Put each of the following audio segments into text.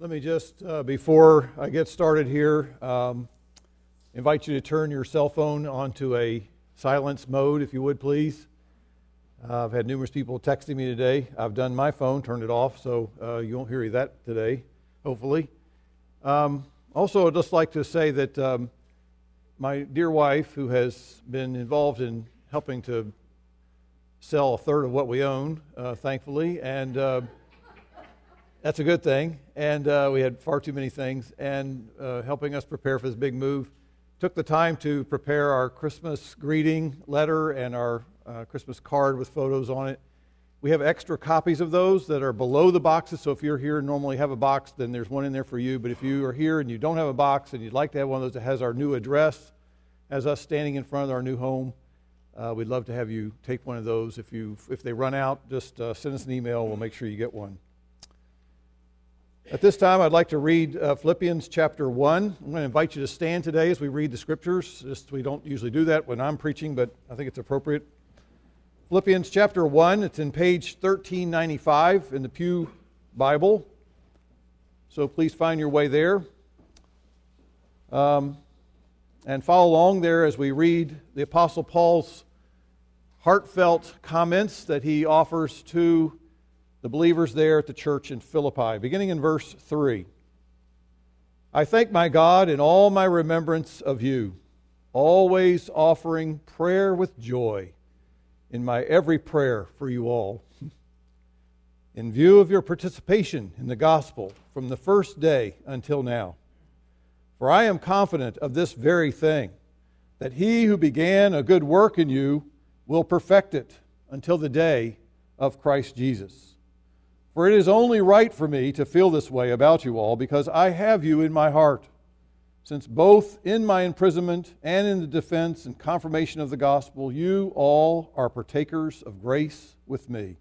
Let me just, uh, before I get started here, um, invite you to turn your cell phone onto a silence mode, if you would, please. Uh, I've had numerous people texting me today. I've done my phone, turned it off, so uh, you won't hear that today, hopefully. Um, also, I'd just like to say that um, my dear wife, who has been involved in helping to sell a third of what we own, uh, thankfully, and uh, that's a good thing. And uh, we had far too many things. And uh, helping us prepare for this big move, took the time to prepare our Christmas greeting letter and our uh, Christmas card with photos on it. We have extra copies of those that are below the boxes. So if you're here and normally have a box, then there's one in there for you. But if you are here and you don't have a box and you'd like to have one of those that has our new address, as us standing in front of our new home, uh, we'd love to have you take one of those. If you if they run out, just uh, send us an email. We'll make sure you get one. At this time, I'd like to read uh, Philippians chapter 1. I'm going to invite you to stand today as we read the scriptures. Just, we don't usually do that when I'm preaching, but I think it's appropriate. Philippians chapter 1, it's in page 1395 in the Pew Bible. So please find your way there. Um, and follow along there as we read the Apostle Paul's heartfelt comments that he offers to the believers there at the church in Philippi, beginning in verse 3. I thank my God in all my remembrance of you, always offering prayer with joy in my every prayer for you all. In view of your participation in the gospel from the first day until now. For I am confident of this very thing, that he who began a good work in you will perfect it until the day of Christ Jesus. For it is only right for me to feel this way about you all, because I have you in my heart, since both in my imprisonment and in the defense and confirmation of the gospel, you all are partakers of grace with me.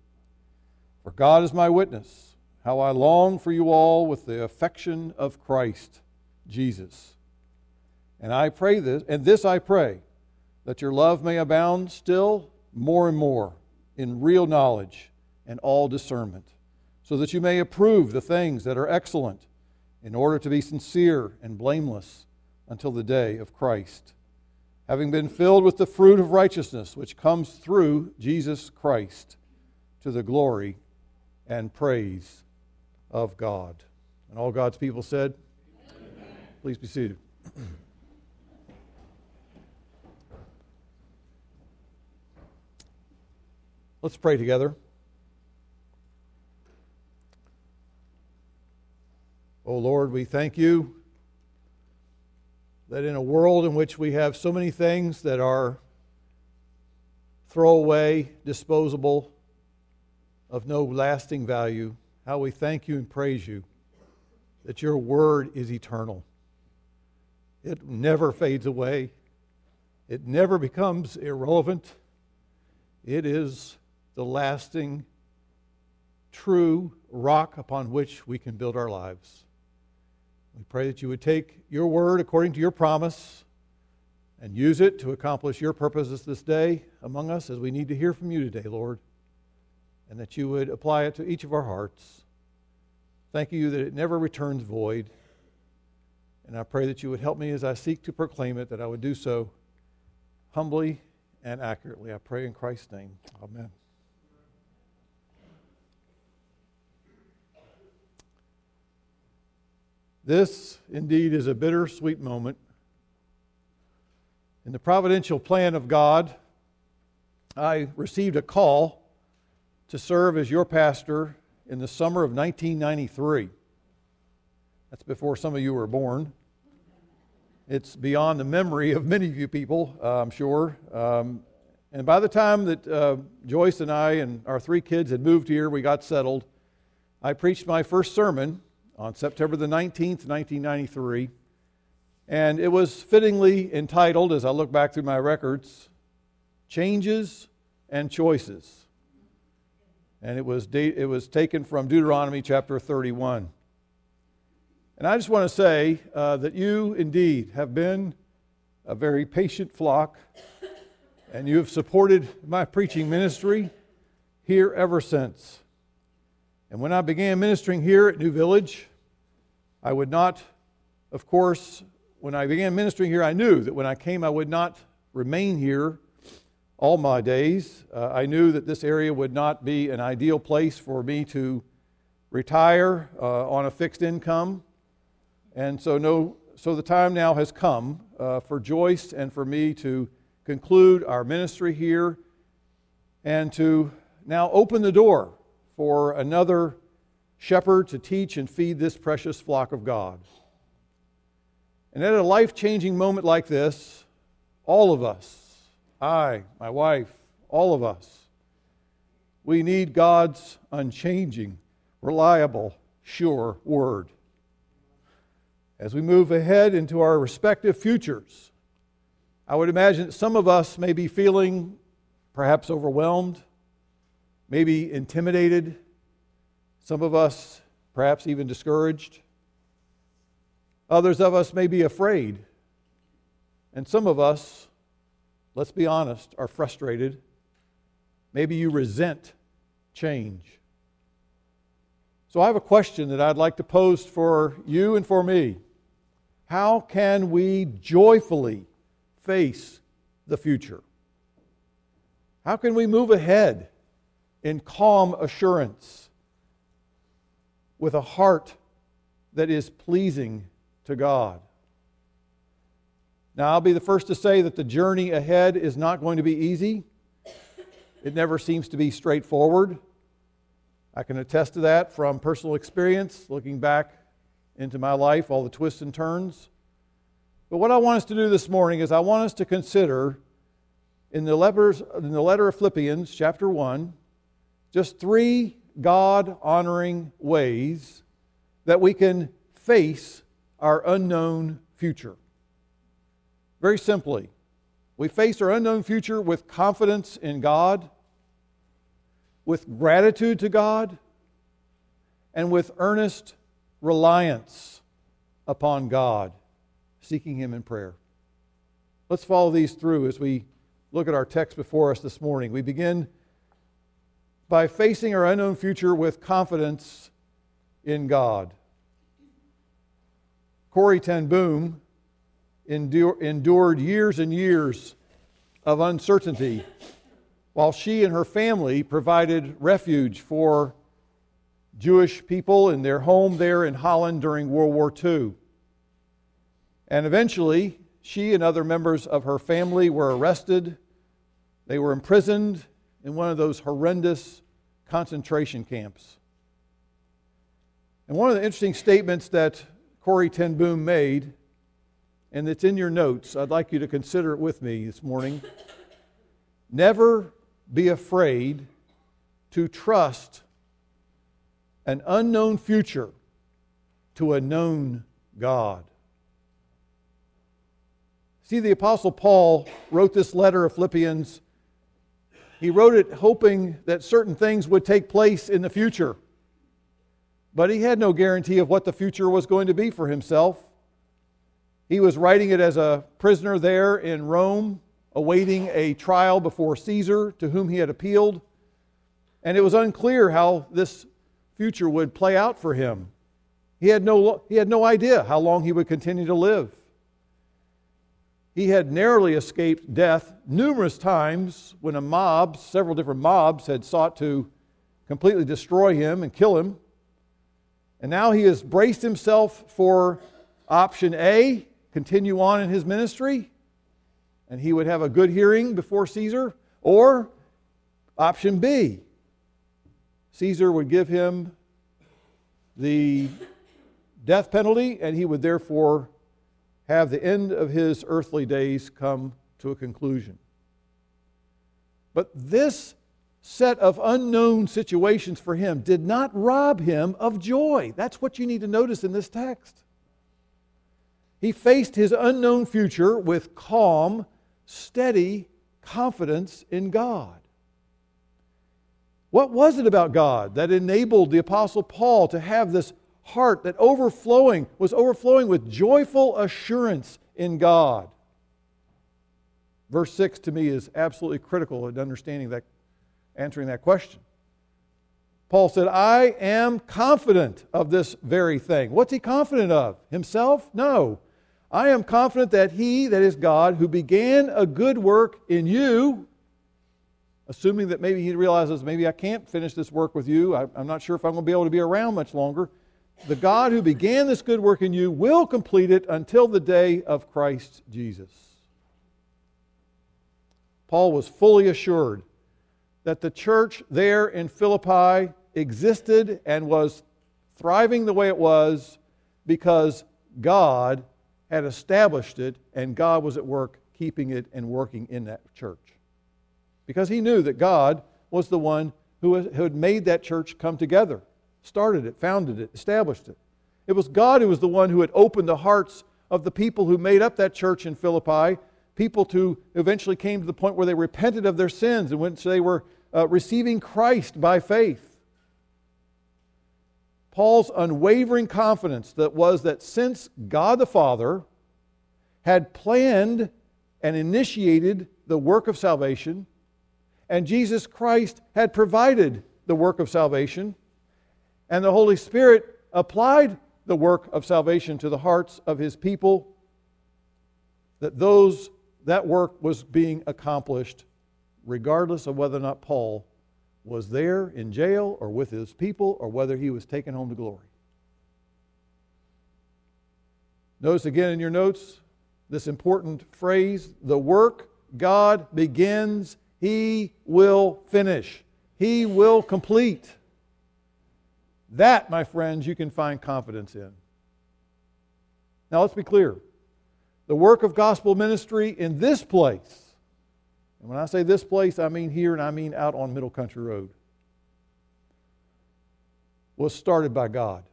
For God is my witness, how I long for you all with the affection of Christ Jesus. And I pray this, and this I pray, that your love may abound still more and more in real knowledge and all discernment so that you may approve the things that are excellent, in order to be sincere and blameless until the day of Christ, having been filled with the fruit of righteousness which comes through Jesus Christ to the glory and praise of God. And all God's people said, Amen. Please be seated. Let's pray together. Oh Lord, we thank you that in a world in which we have so many things that are throwaway, disposable, of no lasting value, how we thank you and praise you that your word is eternal. It never fades away, it never becomes irrelevant. It is the lasting, true rock upon which we can build our lives. We pray that you would take your word according to your promise and use it to accomplish your purposes this day among us as we need to hear from you today, Lord, and that you would apply it to each of our hearts. Thank you that it never returns void. And I pray that you would help me as I seek to proclaim it, that I would do so humbly and accurately. I pray in Christ's name. Amen. This, indeed, is a bittersweet moment. In the providential plan of God, I received a call to serve as your pastor in the summer of 1993. That's before some of you were born. It's beyond the memory of many of you people, uh, I'm sure. Um, and by the time that uh, Joyce and I and our three kids had moved here, we got settled, I preached my first sermon on September the 19th, 1993. And it was fittingly entitled, as I look back through my records, Changes and Choices. And it was, it was taken from Deuteronomy chapter 31. And I just want to say uh, that you indeed have been a very patient flock, and you have supported my preaching ministry here ever since. And when I began ministering here at New Village, I would not, of course, when I began ministering here, I knew that when I came, I would not remain here all my days. Uh, I knew that this area would not be an ideal place for me to retire uh, on a fixed income. And so, no, so the time now has come uh, for Joyce and for me to conclude our ministry here and to now open the door for another shepherd to teach and feed this precious flock of God. And at a life changing moment like this, all of us, I, my wife, all of us, we need God's unchanging, reliable, sure word. As we move ahead into our respective futures, I would imagine that some of us may be feeling perhaps overwhelmed, maybe intimidated, some of us perhaps even discouraged. Others of us may be afraid. And some of us, let's be honest, are frustrated. Maybe you resent change. So I have a question that I'd like to pose for you and for me. How can we joyfully face the future? How can we move ahead in calm assurance? with a heart that is pleasing to God. Now, I'll be the first to say that the journey ahead is not going to be easy. It never seems to be straightforward. I can attest to that from personal experience, looking back into my life, all the twists and turns. But what I want us to do this morning is I want us to consider in the, letters, in the letter of Philippians, chapter 1, just three God honoring ways that we can face our unknown future. Very simply, we face our unknown future with confidence in God, with gratitude to God, and with earnest reliance upon God, seeking Him in prayer. Let's follow these through as we look at our text before us this morning. We begin by facing our unknown future with confidence in God. Corrie ten Boom endured years and years of uncertainty while she and her family provided refuge for Jewish people in their home there in Holland during World War II. And eventually, she and other members of her family were arrested. They were imprisoned in one of those horrendous concentration camps. And one of the interesting statements that Corrie ten Boom made, and it's in your notes, I'd like you to consider it with me this morning. Never be afraid to trust an unknown future to a known God. See, the Apostle Paul wrote this letter of Philippians he wrote it hoping that certain things would take place in the future. But he had no guarantee of what the future was going to be for himself. He was writing it as a prisoner there in Rome, awaiting a trial before Caesar, to whom he had appealed. And it was unclear how this future would play out for him. He had no, he had no idea how long he would continue to live. He had narrowly escaped death numerous times when a mob, several different mobs, had sought to completely destroy him and kill him. And now he has braced himself for option A, continue on in his ministry, and he would have a good hearing before Caesar, or option B, Caesar would give him the death penalty, and he would therefore have the end of his earthly days come to a conclusion. But this set of unknown situations for him did not rob him of joy. That's what you need to notice in this text. He faced his unknown future with calm, steady confidence in God. What was it about God that enabled the Apostle Paul to have this heart that overflowing was overflowing with joyful assurance in God. Verse 6 to me is absolutely critical in understanding that answering that question. Paul said, I am confident of this very thing. What's he confident of? Himself? No. I am confident that he, that is God, who began a good work in you, assuming that maybe he realizes maybe I can't finish this work with you, I, am not sure if I'm going to be able to be around much longer. The God who began this good work in you will complete it until the day of Christ Jesus. Paul was fully assured that the church there in Philippi existed and was thriving the way it was because God had established it and God was at work keeping it and working in that church. Because he knew that God was the one who had made that church come together, started it, founded it, established it. It was God who was the one who had opened the hearts of the people who made up that church in Philippi, people who eventually came to the point where they repented of their sins and which they were uh, receiving Christ by faith. Paul's unwavering confidence that was that since God the Father had planned and initiated the work of salvation, and Jesus Christ had provided the work of salvation, and the Holy Spirit applied the work of salvation to the hearts of his people, that those that work was being accomplished regardless of whether or not Paul was there in jail or with his people or whether he was taken home to glory. Notice again in your notes this important phrase the work God begins, he will finish, he will complete. That, my friends, you can find confidence in. Now, let's be clear. The work of gospel ministry in this place and when I say this place, I mean here and I mean out on Middle Country Road. Was started by God.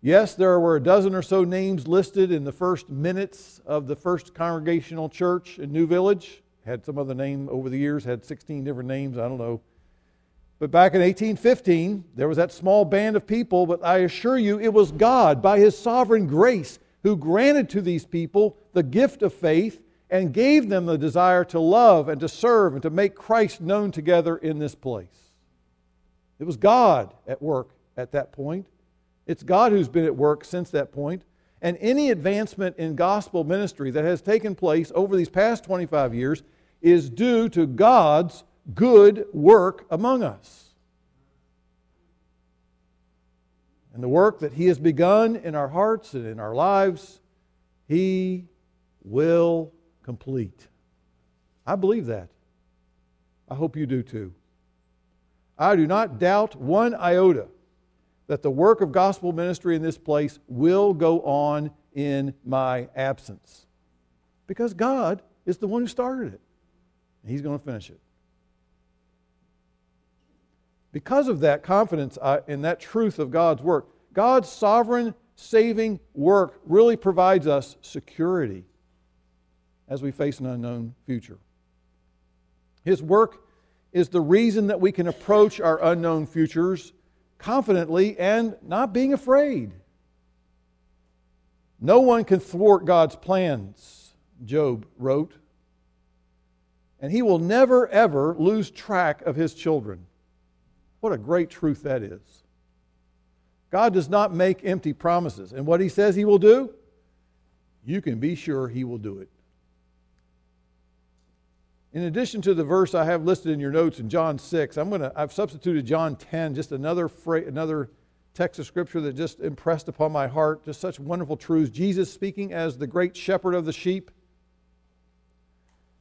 Yes, there were a dozen or so names listed in the first minutes of the first congregational church in New Village. Had some other name over the years, had 16 different names, I don't know. But back in 1815, there was that small band of people, but I assure you, it was God, by His sovereign grace, who granted to these people the gift of faith and gave them the desire to love and to serve and to make Christ known together in this place. It was God at work at that point. It's God who's been at work since that point. And any advancement in gospel ministry that has taken place over these past 25 years is due to God's good work among us. And the work that He has begun in our hearts and in our lives, He will complete. I believe that. I hope you do too. I do not doubt one iota that the work of gospel ministry in this place will go on in my absence. Because God is the one who started it, and He's going to finish it. Because of that confidence uh, in that truth of God's work, God's sovereign saving work really provides us security as we face an unknown future. His work is the reason that we can approach our unknown futures confidently and not being afraid. No one can thwart God's plans, Job wrote. And he will never, ever lose track of his children. What a great truth that is. God does not make empty promises. And what he says he will do, you can be sure he will do it. In addition to the verse I have listed in your notes in John 6, I'm to, I've substituted John 10, just another, another text of scripture that just impressed upon my heart, just such wonderful truths. Jesus speaking as the great shepherd of the sheep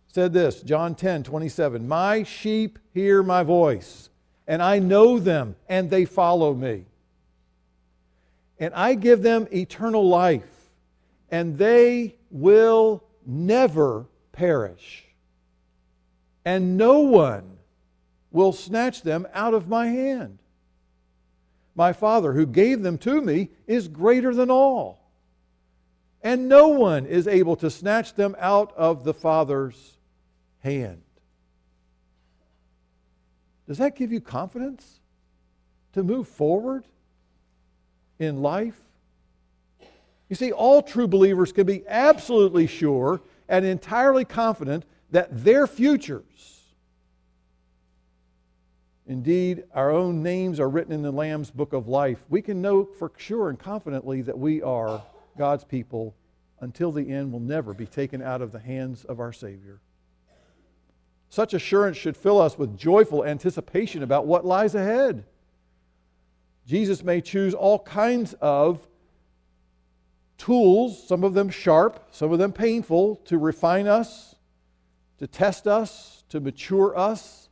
said this, John 10, 27, My sheep hear my voice, and I know them, and they follow me. And I give them eternal life, and they will never perish and no one will snatch them out of my hand. My Father, who gave them to me, is greater than all, and no one is able to snatch them out of the Father's hand. Does that give you confidence to move forward in life? You see, all true believers can be absolutely sure and entirely confident that their futures Indeed, our own names are written in the Lamb's book of life. We can know for sure and confidently that we are God's people until the end will never be taken out of the hands of our Savior. Such assurance should fill us with joyful anticipation about what lies ahead. Jesus may choose all kinds of tools, some of them sharp, some of them painful, to refine us, to test us, to mature us.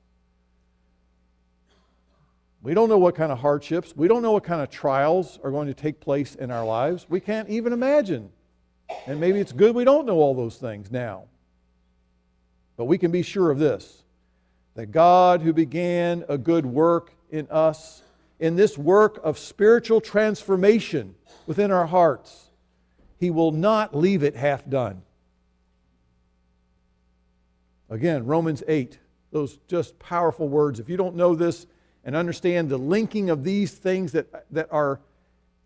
We don't know what kind of hardships, we don't know what kind of trials are going to take place in our lives. We can't even imagine. And maybe it's good we don't know all those things now. But we can be sure of this that God, who began a good work in us, in this work of spiritual transformation within our hearts, He will not leave it half done. Again, Romans 8, those just powerful words. If you don't know this and understand the linking of these things that, that are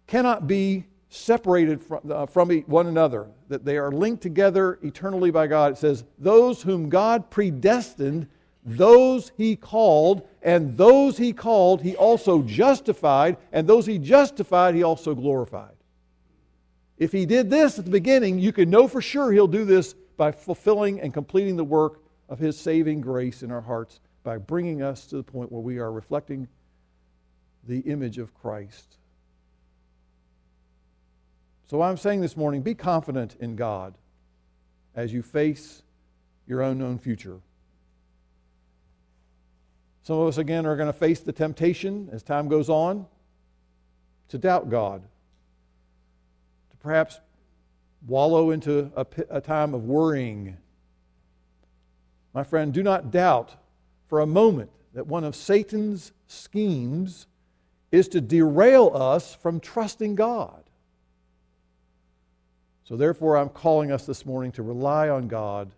cannot be separated from, uh, from one another, that they are linked together eternally by God. It says, Those whom God predestined, those he called, and those he called, he also justified, and those he justified, he also glorified. If he did this at the beginning, you can know for sure he'll do this by fulfilling and completing the work of his saving grace in our hearts by bringing us to the point where we are reflecting the image of Christ. So I'm saying this morning be confident in God as you face your unknown future. Some of us, again, are going to face the temptation as time goes on to doubt God, to perhaps wallow into a, a time of worrying. My friend, do not doubt for a moment that one of Satan's schemes is to derail us from trusting God. So, therefore, I'm calling us this morning to rely on God,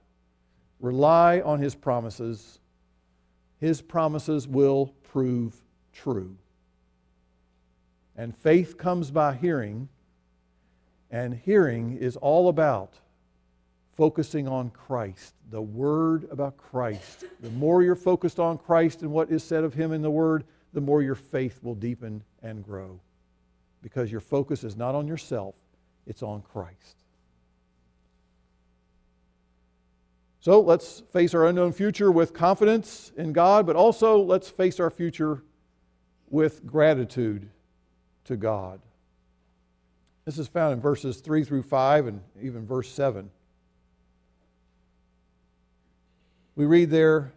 rely on His promises. His promises will prove true. And faith comes by hearing, and hearing is all about focusing on Christ, the Word about Christ. The more you're focused on Christ and what is said of Him in the Word, the more your faith will deepen and grow. Because your focus is not on yourself, it's on Christ. So let's face our unknown future with confidence in God, but also let's face our future with gratitude to God. This is found in verses 3 through 5 and even verse 7. We read there,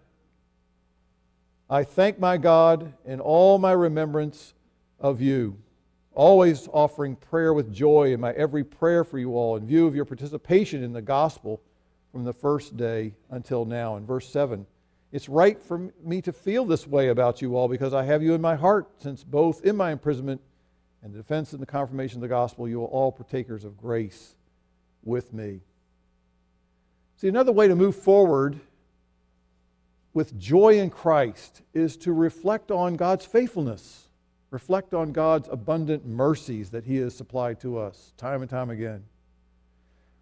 I thank my God in all my remembrance of you, always offering prayer with joy in my every prayer for you all, in view of your participation in the gospel from the first day until now. In verse 7, it's right for me to feel this way about you all because I have you in my heart, since both in my imprisonment and the defense and the confirmation of the gospel, you are all partakers of grace with me. See, another way to move forward with joy in Christ is to reflect on God's faithfulness, reflect on God's abundant mercies that He has supplied to us time and time again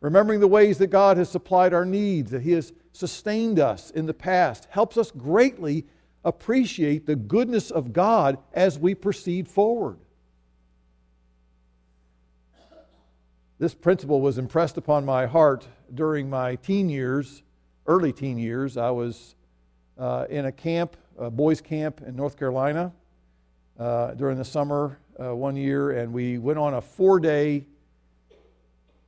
remembering the ways that God has supplied our needs, that He has sustained us in the past, helps us greatly appreciate the goodness of God as we proceed forward. This principle was impressed upon my heart during my teen years, early teen years. I was uh, in a camp, a boys' camp in North Carolina uh, during the summer uh, one year, and we went on a four day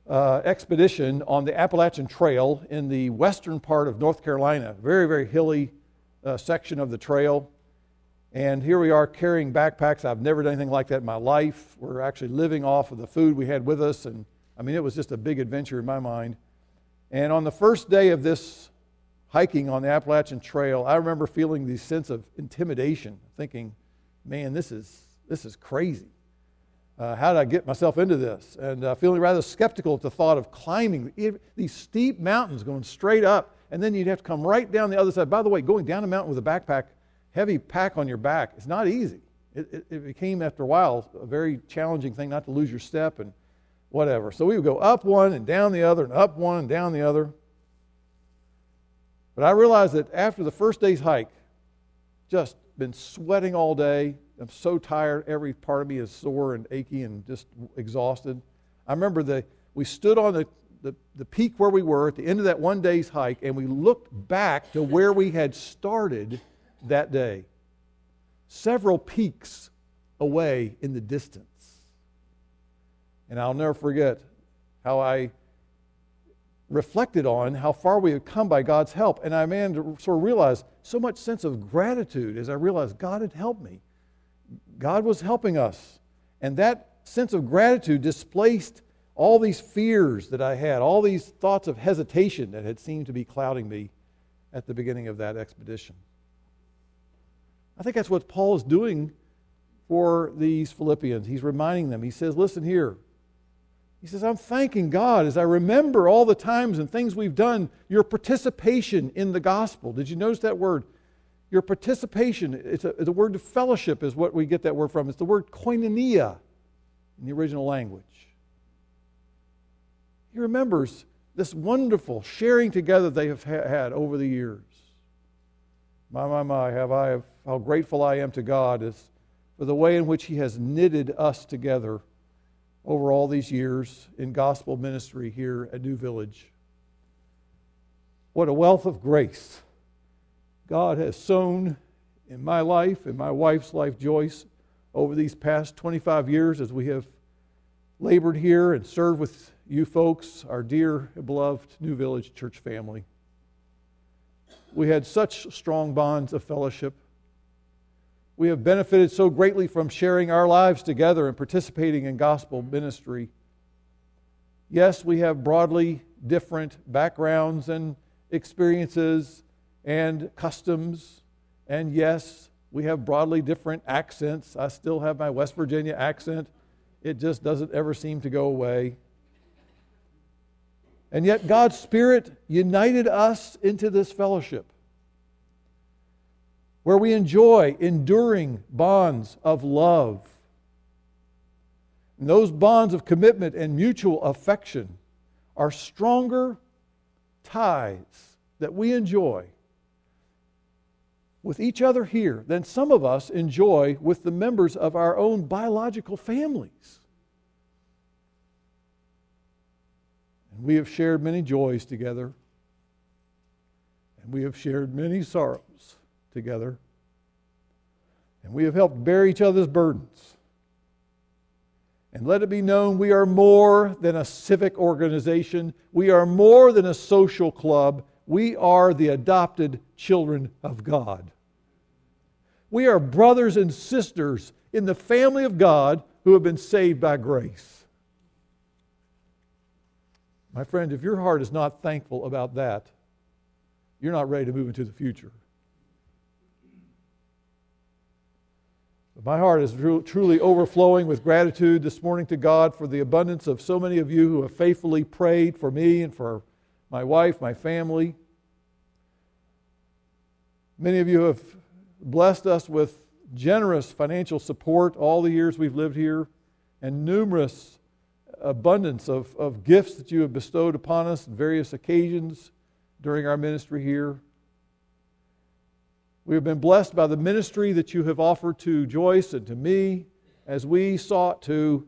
uh, expedition on the Appalachian Trail in the western part of North Carolina, very, very hilly uh, section of the trail. And here we are carrying backpacks. I've never done anything like that in my life. We're actually living off of the food we had with us. And I mean, it was just a big adventure in my mind. And on the first day of this hiking on the Appalachian Trail, I remember feeling this sense of intimidation, thinking, man, this is, this is crazy uh, how did I get myself into this? And uh, feeling rather skeptical at the thought of climbing these steep mountains going straight up, and then you'd have to come right down the other side. By the way, going down a mountain with a backpack, heavy pack on your back, it's not easy. It, it, it became, after a while, a very challenging thing not to lose your step and whatever. So we would go up one and down the other, and up one and down the other. But I realized that after the first day's hike, just been sweating all day. I'm so tired. Every part of me is sore and achy and just exhausted. I remember the, we stood on the, the, the peak where we were at the end of that one day's hike, and we looked back to where we had started that day. Several peaks away in the distance. And I'll never forget how I reflected on how far we had come by God's help. And I began to sort of realize so much sense of gratitude as I realized God had helped me. God was helping us. And that sense of gratitude displaced all these fears that I had, all these thoughts of hesitation that had seemed to be clouding me at the beginning of that expedition. I think that's what Paul is doing for these Philippians. He's reminding them, he says, Listen here, he says, I'm thanking God as I remember all the times and things we've done, your participation in the gospel. Did you notice that word? Your participation, it's a, the word fellowship is what we get that word from. It's the word koinonia in the original language. He remembers this wonderful sharing together they have had over the years. My, my, my, have I, how grateful I am to God is for the way in which He has knitted us together over all these years in gospel ministry here at New Village. What a wealth of grace God has sown in my life, in my wife's life, Joyce, over these past 25 years as we have labored here and served with you folks, our dear, beloved New Village church family. We had such strong bonds of fellowship we have benefited so greatly from sharing our lives together and participating in gospel ministry. Yes, we have broadly different backgrounds and experiences and customs. And yes, we have broadly different accents. I still have my West Virginia accent, it just doesn't ever seem to go away. And yet, God's Spirit united us into this fellowship where we enjoy enduring bonds of love. And those bonds of commitment and mutual affection are stronger ties that we enjoy with each other here than some of us enjoy with the members of our own biological families. And we have shared many joys together, and we have shared many sorrows together. And we have helped bear each other's burdens. And let it be known we are more than a civic organization, we are more than a social club. We are the adopted children of God. We are brothers and sisters in the family of God who have been saved by grace. My friend, if your heart is not thankful about that, you're not ready to move into the future. My heart is truly overflowing with gratitude this morning to God for the abundance of so many of you who have faithfully prayed for me and for my wife, my family. Many of you have blessed us with generous financial support all the years we've lived here and numerous abundance of, of gifts that you have bestowed upon us on various occasions during our ministry here. We have been blessed by the ministry that you have offered to Joyce and to me as we sought to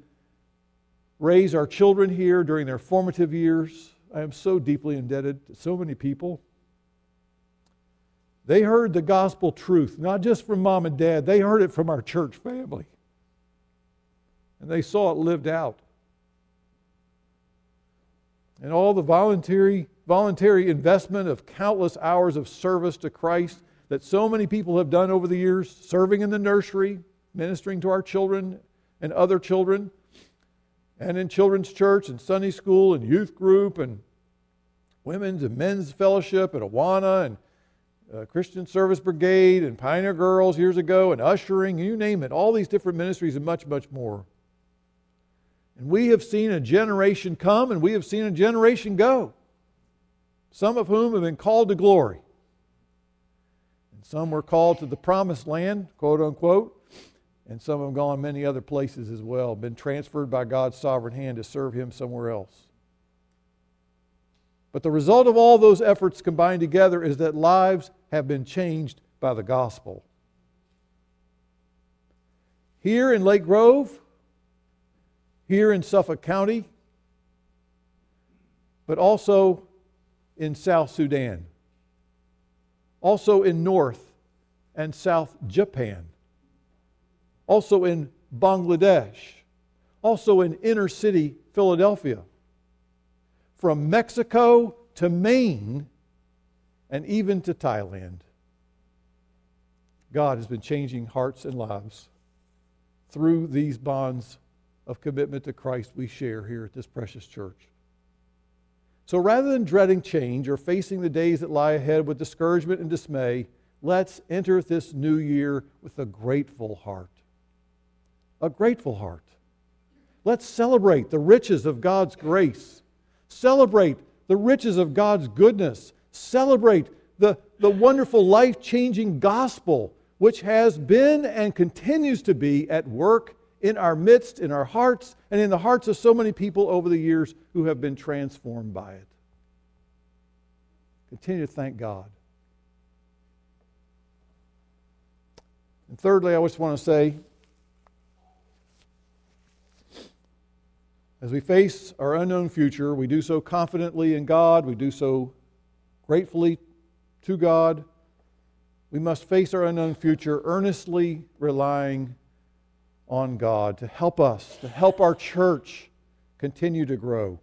raise our children here during their formative years. I am so deeply indebted to so many people. They heard the gospel truth, not just from mom and dad, they heard it from our church family. And they saw it lived out. And all the voluntary, voluntary investment of countless hours of service to Christ that so many people have done over the years, serving in the nursery, ministering to our children and other children, and in children's church and Sunday school and youth group and women's and men's fellowship at Awana and uh, Christian Service Brigade and Pioneer Girls years ago and ushering, you name it, all these different ministries and much, much more. And we have seen a generation come and we have seen a generation go, some of whom have been called to glory. And some were called to the promised land, quote unquote, and some have gone many other places as well, been transferred by God's sovereign hand to serve Him somewhere else. But the result of all those efforts combined together is that lives have been changed by the gospel. here in Lake Grove, here in Suffolk County, but also in South Sudan, also in North and South Japan, also in Bangladesh, also in inner city Philadelphia, from Mexico to Maine, and even to Thailand. God has been changing hearts and lives through these bonds of commitment to Christ we share here at this precious church. So rather than dreading change or facing the days that lie ahead with discouragement and dismay, let's enter this new year with a grateful heart. A grateful heart. Let's celebrate the riches of God's grace. Celebrate the riches of God's goodness. Celebrate the, the wonderful life changing gospel which has been and continues to be at work in our midst, in our hearts, and in the hearts of so many people over the years who have been transformed by it. Continue to thank God. And thirdly, I just want to say as we face our unknown future, we do so confidently in God, we do so gratefully to God. We must face our unknown future earnestly relying on God to help us, to help our church continue to grow.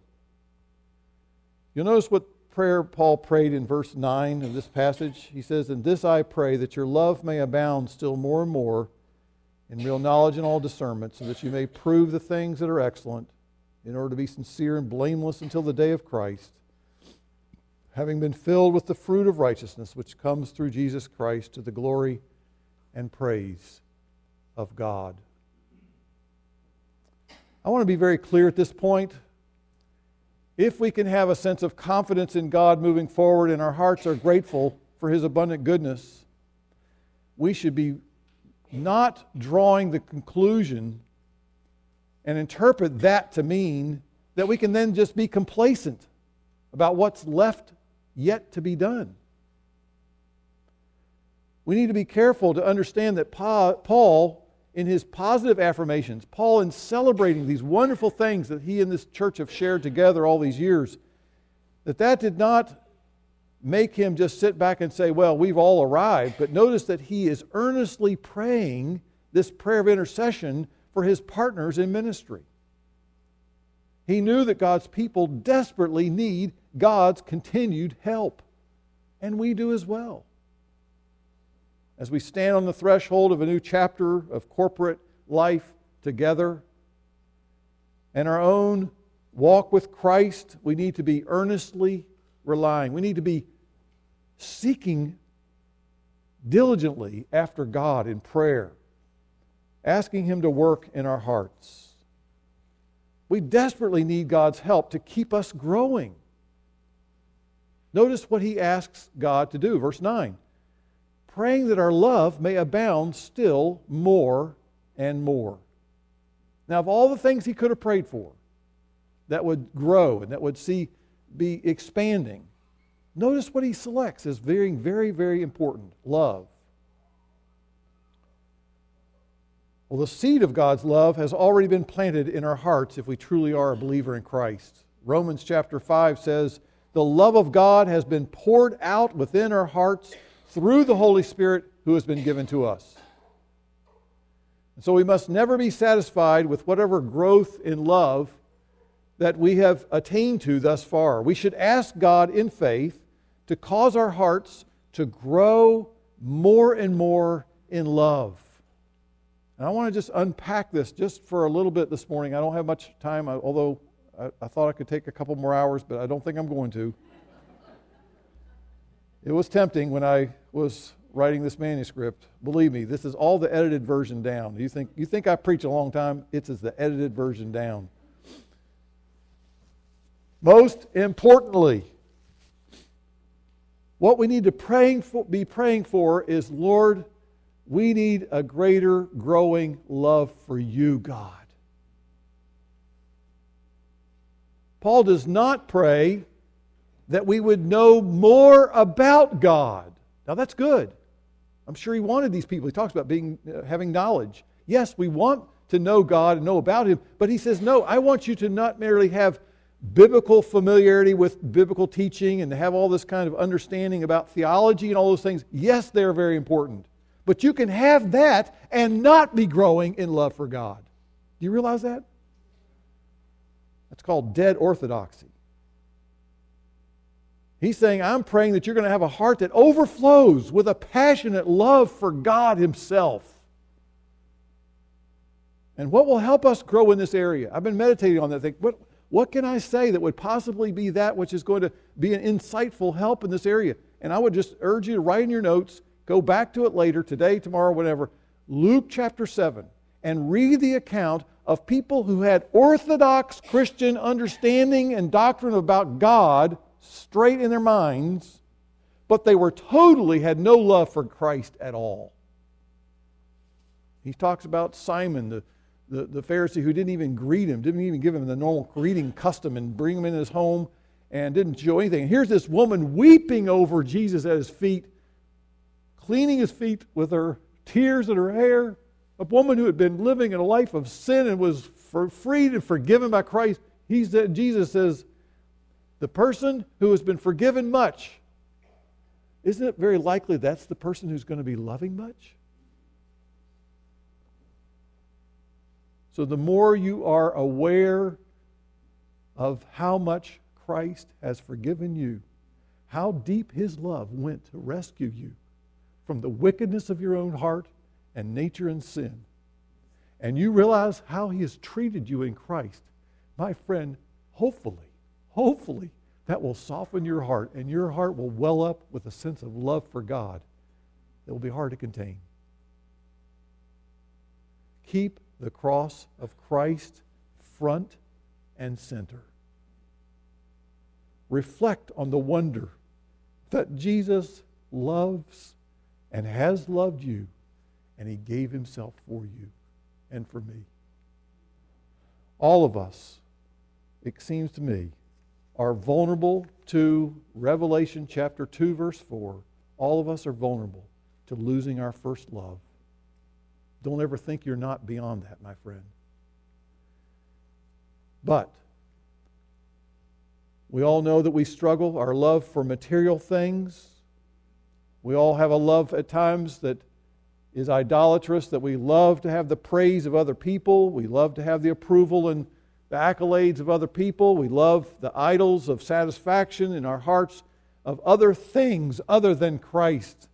You'll notice what prayer Paul prayed in verse 9 of this passage. He says, "In this I pray, that your love may abound still more and more in real knowledge and all discernment, so that you may prove the things that are excellent, in order to be sincere and blameless until the day of Christ, having been filled with the fruit of righteousness which comes through Jesus Christ to the glory and praise of God. I want to be very clear at this point. If we can have a sense of confidence in God moving forward and our hearts are grateful for His abundant goodness, we should be not drawing the conclusion and interpret that to mean that we can then just be complacent about what's left yet to be done. We need to be careful to understand that Paul in his positive affirmations, Paul, in celebrating these wonderful things that he and this church have shared together all these years, that that did not make him just sit back and say, Well, we've all arrived. But notice that he is earnestly praying this prayer of intercession for his partners in ministry. He knew that God's people desperately need God's continued help, and we do as well as we stand on the threshold of a new chapter of corporate life together and our own walk with Christ, we need to be earnestly relying. We need to be seeking diligently after God in prayer, asking Him to work in our hearts. We desperately need God's help to keep us growing. Notice what He asks God to do. Verse 9 praying that our love may abound still more and more. Now, of all the things he could have prayed for that would grow and that would see be expanding, notice what he selects as very, very, very important love. Well, the seed of God's love has already been planted in our hearts if we truly are a believer in Christ. Romans chapter 5 says, The love of God has been poured out within our hearts through the Holy Spirit who has been given to us. And so we must never be satisfied with whatever growth in love that we have attained to thus far. We should ask God in faith to cause our hearts to grow more and more in love. And I want to just unpack this just for a little bit this morning. I don't have much time, although I, I thought I could take a couple more hours, but I don't think I'm going to. It was tempting when I was writing this manuscript. Believe me, this is all the edited version down. You think, you think I preach a long time? It's as the edited version down. Most importantly, what we need to praying for, be praying for is Lord, we need a greater growing love for you, God. Paul does not pray that we would know more about God. Now that's good. I'm sure he wanted these people. He talks about being uh, having knowledge. Yes, we want to know God and know about Him, but He says, no, I want you to not merely have biblical familiarity with biblical teaching and to have all this kind of understanding about theology and all those things. Yes, they're very important. But you can have that and not be growing in love for God. Do you realize that? That's called dead orthodoxy. He's saying, I'm praying that you're going to have a heart that overflows with a passionate love for God Himself. And what will help us grow in this area? I've been meditating on that. Think, what, what can I say that would possibly be that which is going to be an insightful help in this area? And I would just urge you to write in your notes, go back to it later, today, tomorrow, whatever. Luke chapter 7, and read the account of people who had orthodox Christian understanding and doctrine about God straight in their minds, but they were totally had no love for Christ at all. He talks about Simon, the, the, the Pharisee who didn't even greet him, didn't even give him the normal greeting custom and bring him in his home and didn't show anything. Here's this woman weeping over Jesus at his feet, cleaning his feet with her tears in her hair. A woman who had been living in a life of sin and was freed and forgiven by Christ. He said, Jesus says, the person who has been forgiven much, isn't it very likely that's the person who's going to be loving much? So the more you are aware of how much Christ has forgiven you, how deep his love went to rescue you from the wickedness of your own heart and nature and sin, and you realize how he has treated you in Christ, my friend, hopefully hopefully that will soften your heart and your heart will well up with a sense of love for God that will be hard to contain. Keep the cross of Christ front and center. Reflect on the wonder that Jesus loves and has loved you, and he gave himself for you and for me. All of us, it seems to me, are vulnerable to Revelation chapter 2, verse 4. All of us are vulnerable to losing our first love. Don't ever think you're not beyond that, my friend. But we all know that we struggle, our love for material things. We all have a love at times that is idolatrous, that we love to have the praise of other people. We love to have the approval and the accolades of other people. We love the idols of satisfaction in our hearts of other things other than Christ.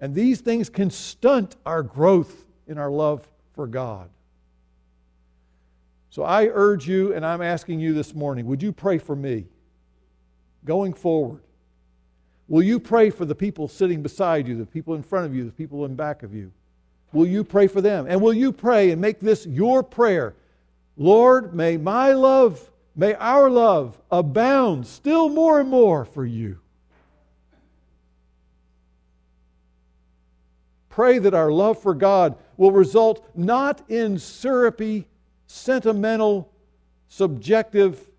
And these things can stunt our growth in our love for God. So I urge you, and I'm asking you this morning would you pray for me going forward? Will you pray for the people sitting beside you, the people in front of you, the people in back of you? Will you pray for them? And will you pray and make this your prayer Lord, may my love, may our love abound still more and more for you. Pray that our love for God will result not in syrupy, sentimental, subjective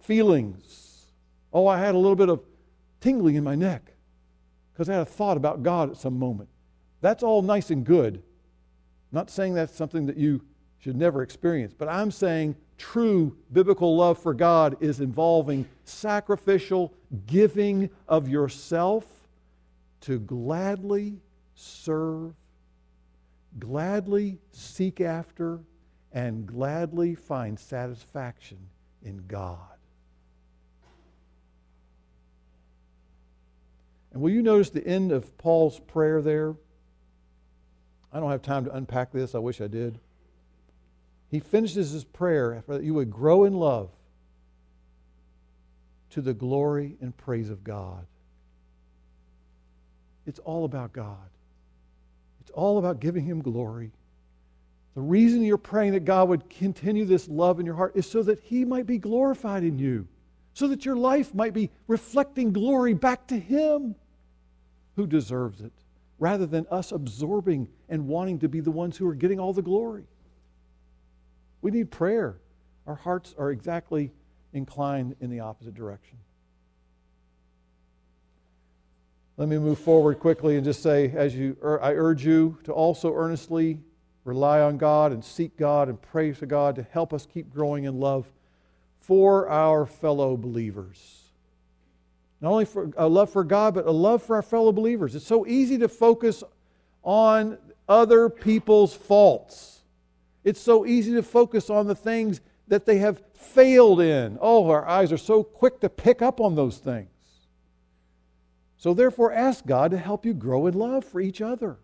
feelings. Oh, I had a little bit of tingling in my neck because I had a thought about God at some moment. That's all nice and good. I'm not saying that's something that you should never experience. But I'm saying true biblical love for God is involving sacrificial giving of yourself to gladly serve, gladly seek after, and gladly find satisfaction in God. And will you notice the end of Paul's prayer there? I don't have time to unpack this. I wish I did he finishes his prayer that you would grow in love to the glory and praise of God. It's all about God. It's all about giving him glory. The reason you're praying that God would continue this love in your heart is so that he might be glorified in you, so that your life might be reflecting glory back to him who deserves it, rather than us absorbing and wanting to be the ones who are getting all the glory. We need prayer. Our hearts are exactly inclined in the opposite direction. Let me move forward quickly and just say, as you, I urge you to also earnestly rely on God and seek God and pray to God to help us keep growing in love for our fellow believers. Not only for a love for God, but a love for our fellow believers. It's so easy to focus on other people's faults. It's so easy to focus on the things that they have failed in. Oh, our eyes are so quick to pick up on those things. So, therefore, ask God to help you grow in love for each other.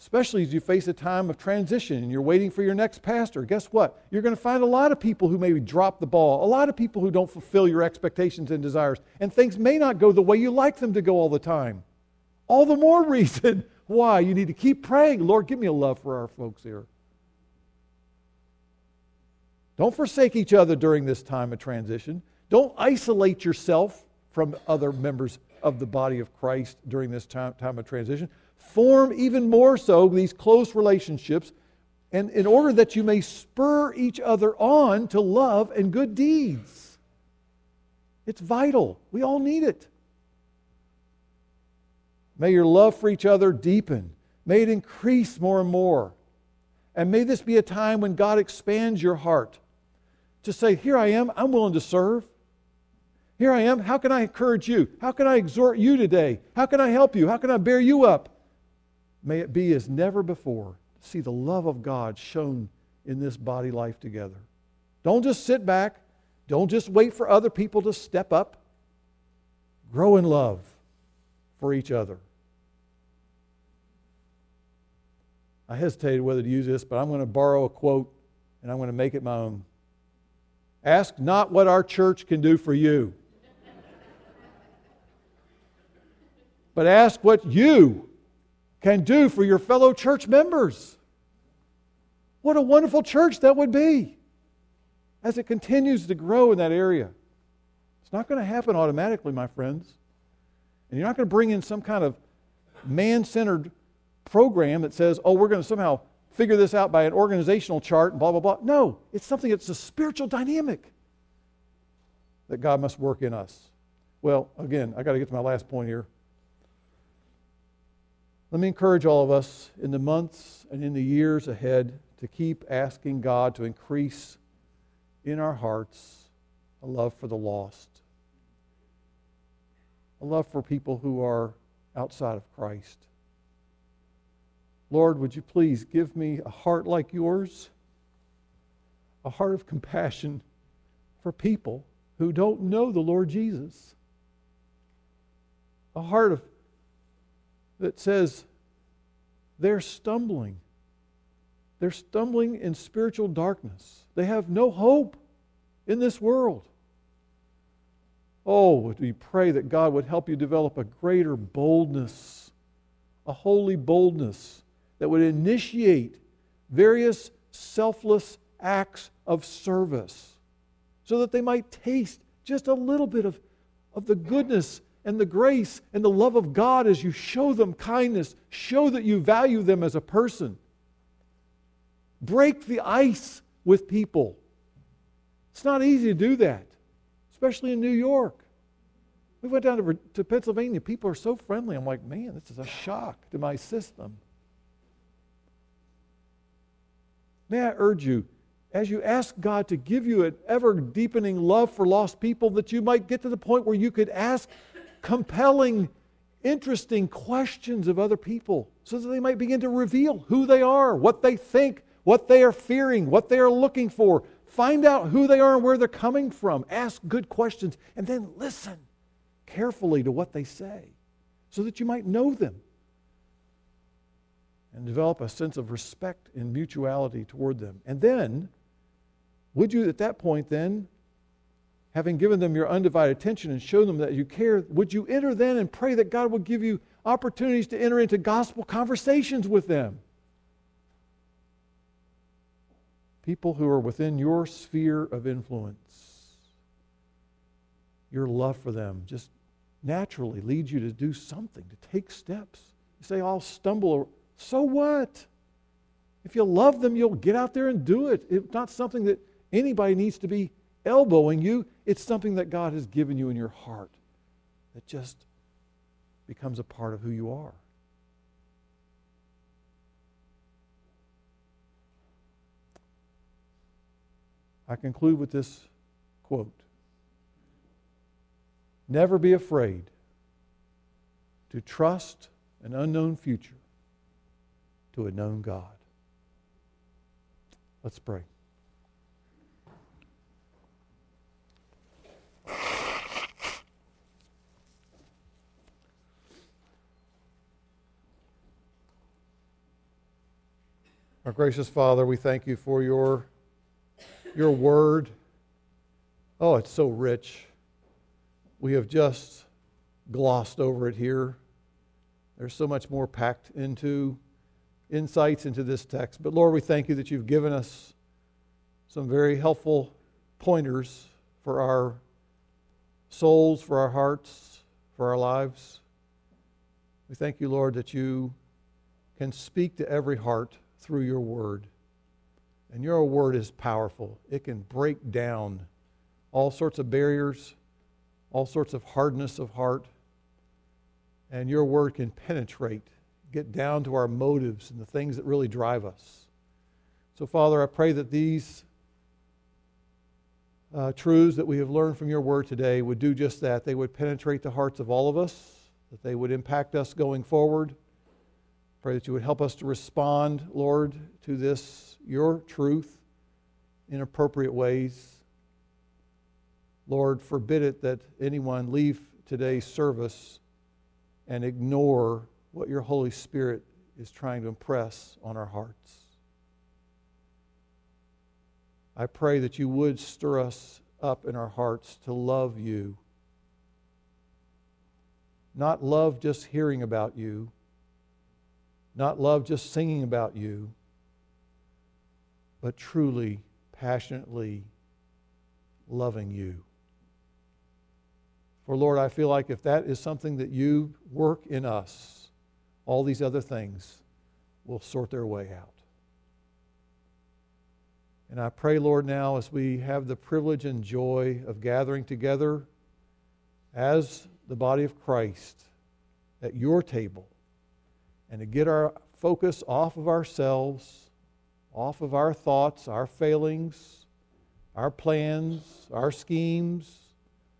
Especially as you face a time of transition and you're waiting for your next pastor. Guess what? You're going to find a lot of people who maybe drop the ball, a lot of people who don't fulfill your expectations and desires, and things may not go the way you like them to go all the time. All the more reason why you need to keep praying. Lord, give me a love for our folks here. Don't forsake each other during this time of transition. Don't isolate yourself from other members of the body of Christ during this time, time of transition. Form even more so these close relationships, and in order that you may spur each other on to love and good deeds. It's vital. We all need it. May your love for each other deepen. May it increase more and more. And may this be a time when God expands your heart to say, Here I am, I'm willing to serve. Here I am, how can I encourage you? How can I exhort you today? How can I help you? How can I bear you up? May it be as never before to see the love of God shown in this body life together. Don't just sit back. Don't just wait for other people to step up. Grow in love for each other. I hesitated whether to use this, but I'm going to borrow a quote and I'm going to make it my own. Ask not what our church can do for you, but ask what you can do for your fellow church members. What a wonderful church that would be as it continues to grow in that area. It's not going to happen automatically, my friends. And you're not going to bring in some kind of man centered program that says, oh, we're going to somehow figure this out by an organizational chart and blah, blah, blah. No, it's something that's a spiritual dynamic that God must work in us. Well, again, I got to get to my last point here. Let me encourage all of us in the months and in the years ahead to keep asking God to increase in our hearts a love for the lost, a love for people who are outside of Christ. Lord, would you please give me a heart like yours, a heart of compassion for people who don't know the Lord Jesus, a heart of, that says they're stumbling. They're stumbling in spiritual darkness. They have no hope in this world. Oh, we pray that God would help you develop a greater boldness, a holy boldness that would initiate various selfless acts of service so that they might taste just a little bit of, of the goodness and the grace and the love of God as you show them kindness, show that you value them as a person. Break the ice with people. It's not easy to do that, especially in New York. We went down to, to Pennsylvania. People are so friendly. I'm like, man, this is a shock to my system. May I urge you, as you ask God to give you an ever deepening love for lost people, that you might get to the point where you could ask compelling, interesting questions of other people so that they might begin to reveal who they are, what they think, what they are fearing, what they are looking for. Find out who they are and where they're coming from. Ask good questions and then listen carefully to what they say so that you might know them and develop a sense of respect and mutuality toward them. And then, would you at that point then, having given them your undivided attention and shown them that you care, would you enter then and pray that God will give you opportunities to enter into gospel conversations with them? People who are within your sphere of influence. Your love for them just naturally leads you to do something, to take steps. You say, I'll stumble so what? If you love them, you'll get out there and do it. It's not something that anybody needs to be elbowing you. It's something that God has given you in your heart that just becomes a part of who you are. I conclude with this quote Never be afraid to trust an unknown future to a known God. Let's pray. Our gracious Father, we thank you for your, your word. Oh, it's so rich. We have just glossed over it here. There's so much more packed into insights into this text. But Lord, we thank you that you've given us some very helpful pointers for our souls, for our hearts, for our lives. We thank you, Lord, that you can speak to every heart through your word. And your word is powerful. It can break down all sorts of barriers, all sorts of hardness of heart. And your word can penetrate, get down to our motives and the things that really drive us. So, Father, I pray that these uh, truths that we have learned from your word today would do just that. They would penetrate the hearts of all of us, that they would impact us going forward Pray that you would help us to respond, Lord, to this, your truth, in appropriate ways. Lord, forbid it that anyone leave today's service and ignore what your Holy Spirit is trying to impress on our hearts. I pray that you would stir us up in our hearts to love you. Not love just hearing about you not love just singing about you, but truly, passionately loving you. For Lord, I feel like if that is something that you work in us, all these other things will sort their way out. And I pray, Lord, now as we have the privilege and joy of gathering together as the body of Christ at your table and to get our focus off of ourselves, off of our thoughts, our failings, our plans, our schemes,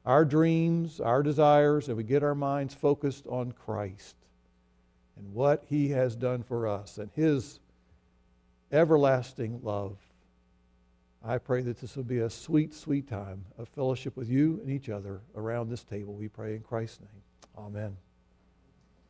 our dreams, our desires, and we get our minds focused on Christ and what He has done for us and His everlasting love. I pray that this will be a sweet, sweet time of fellowship with you and each other around this table. We pray in Christ's name. Amen.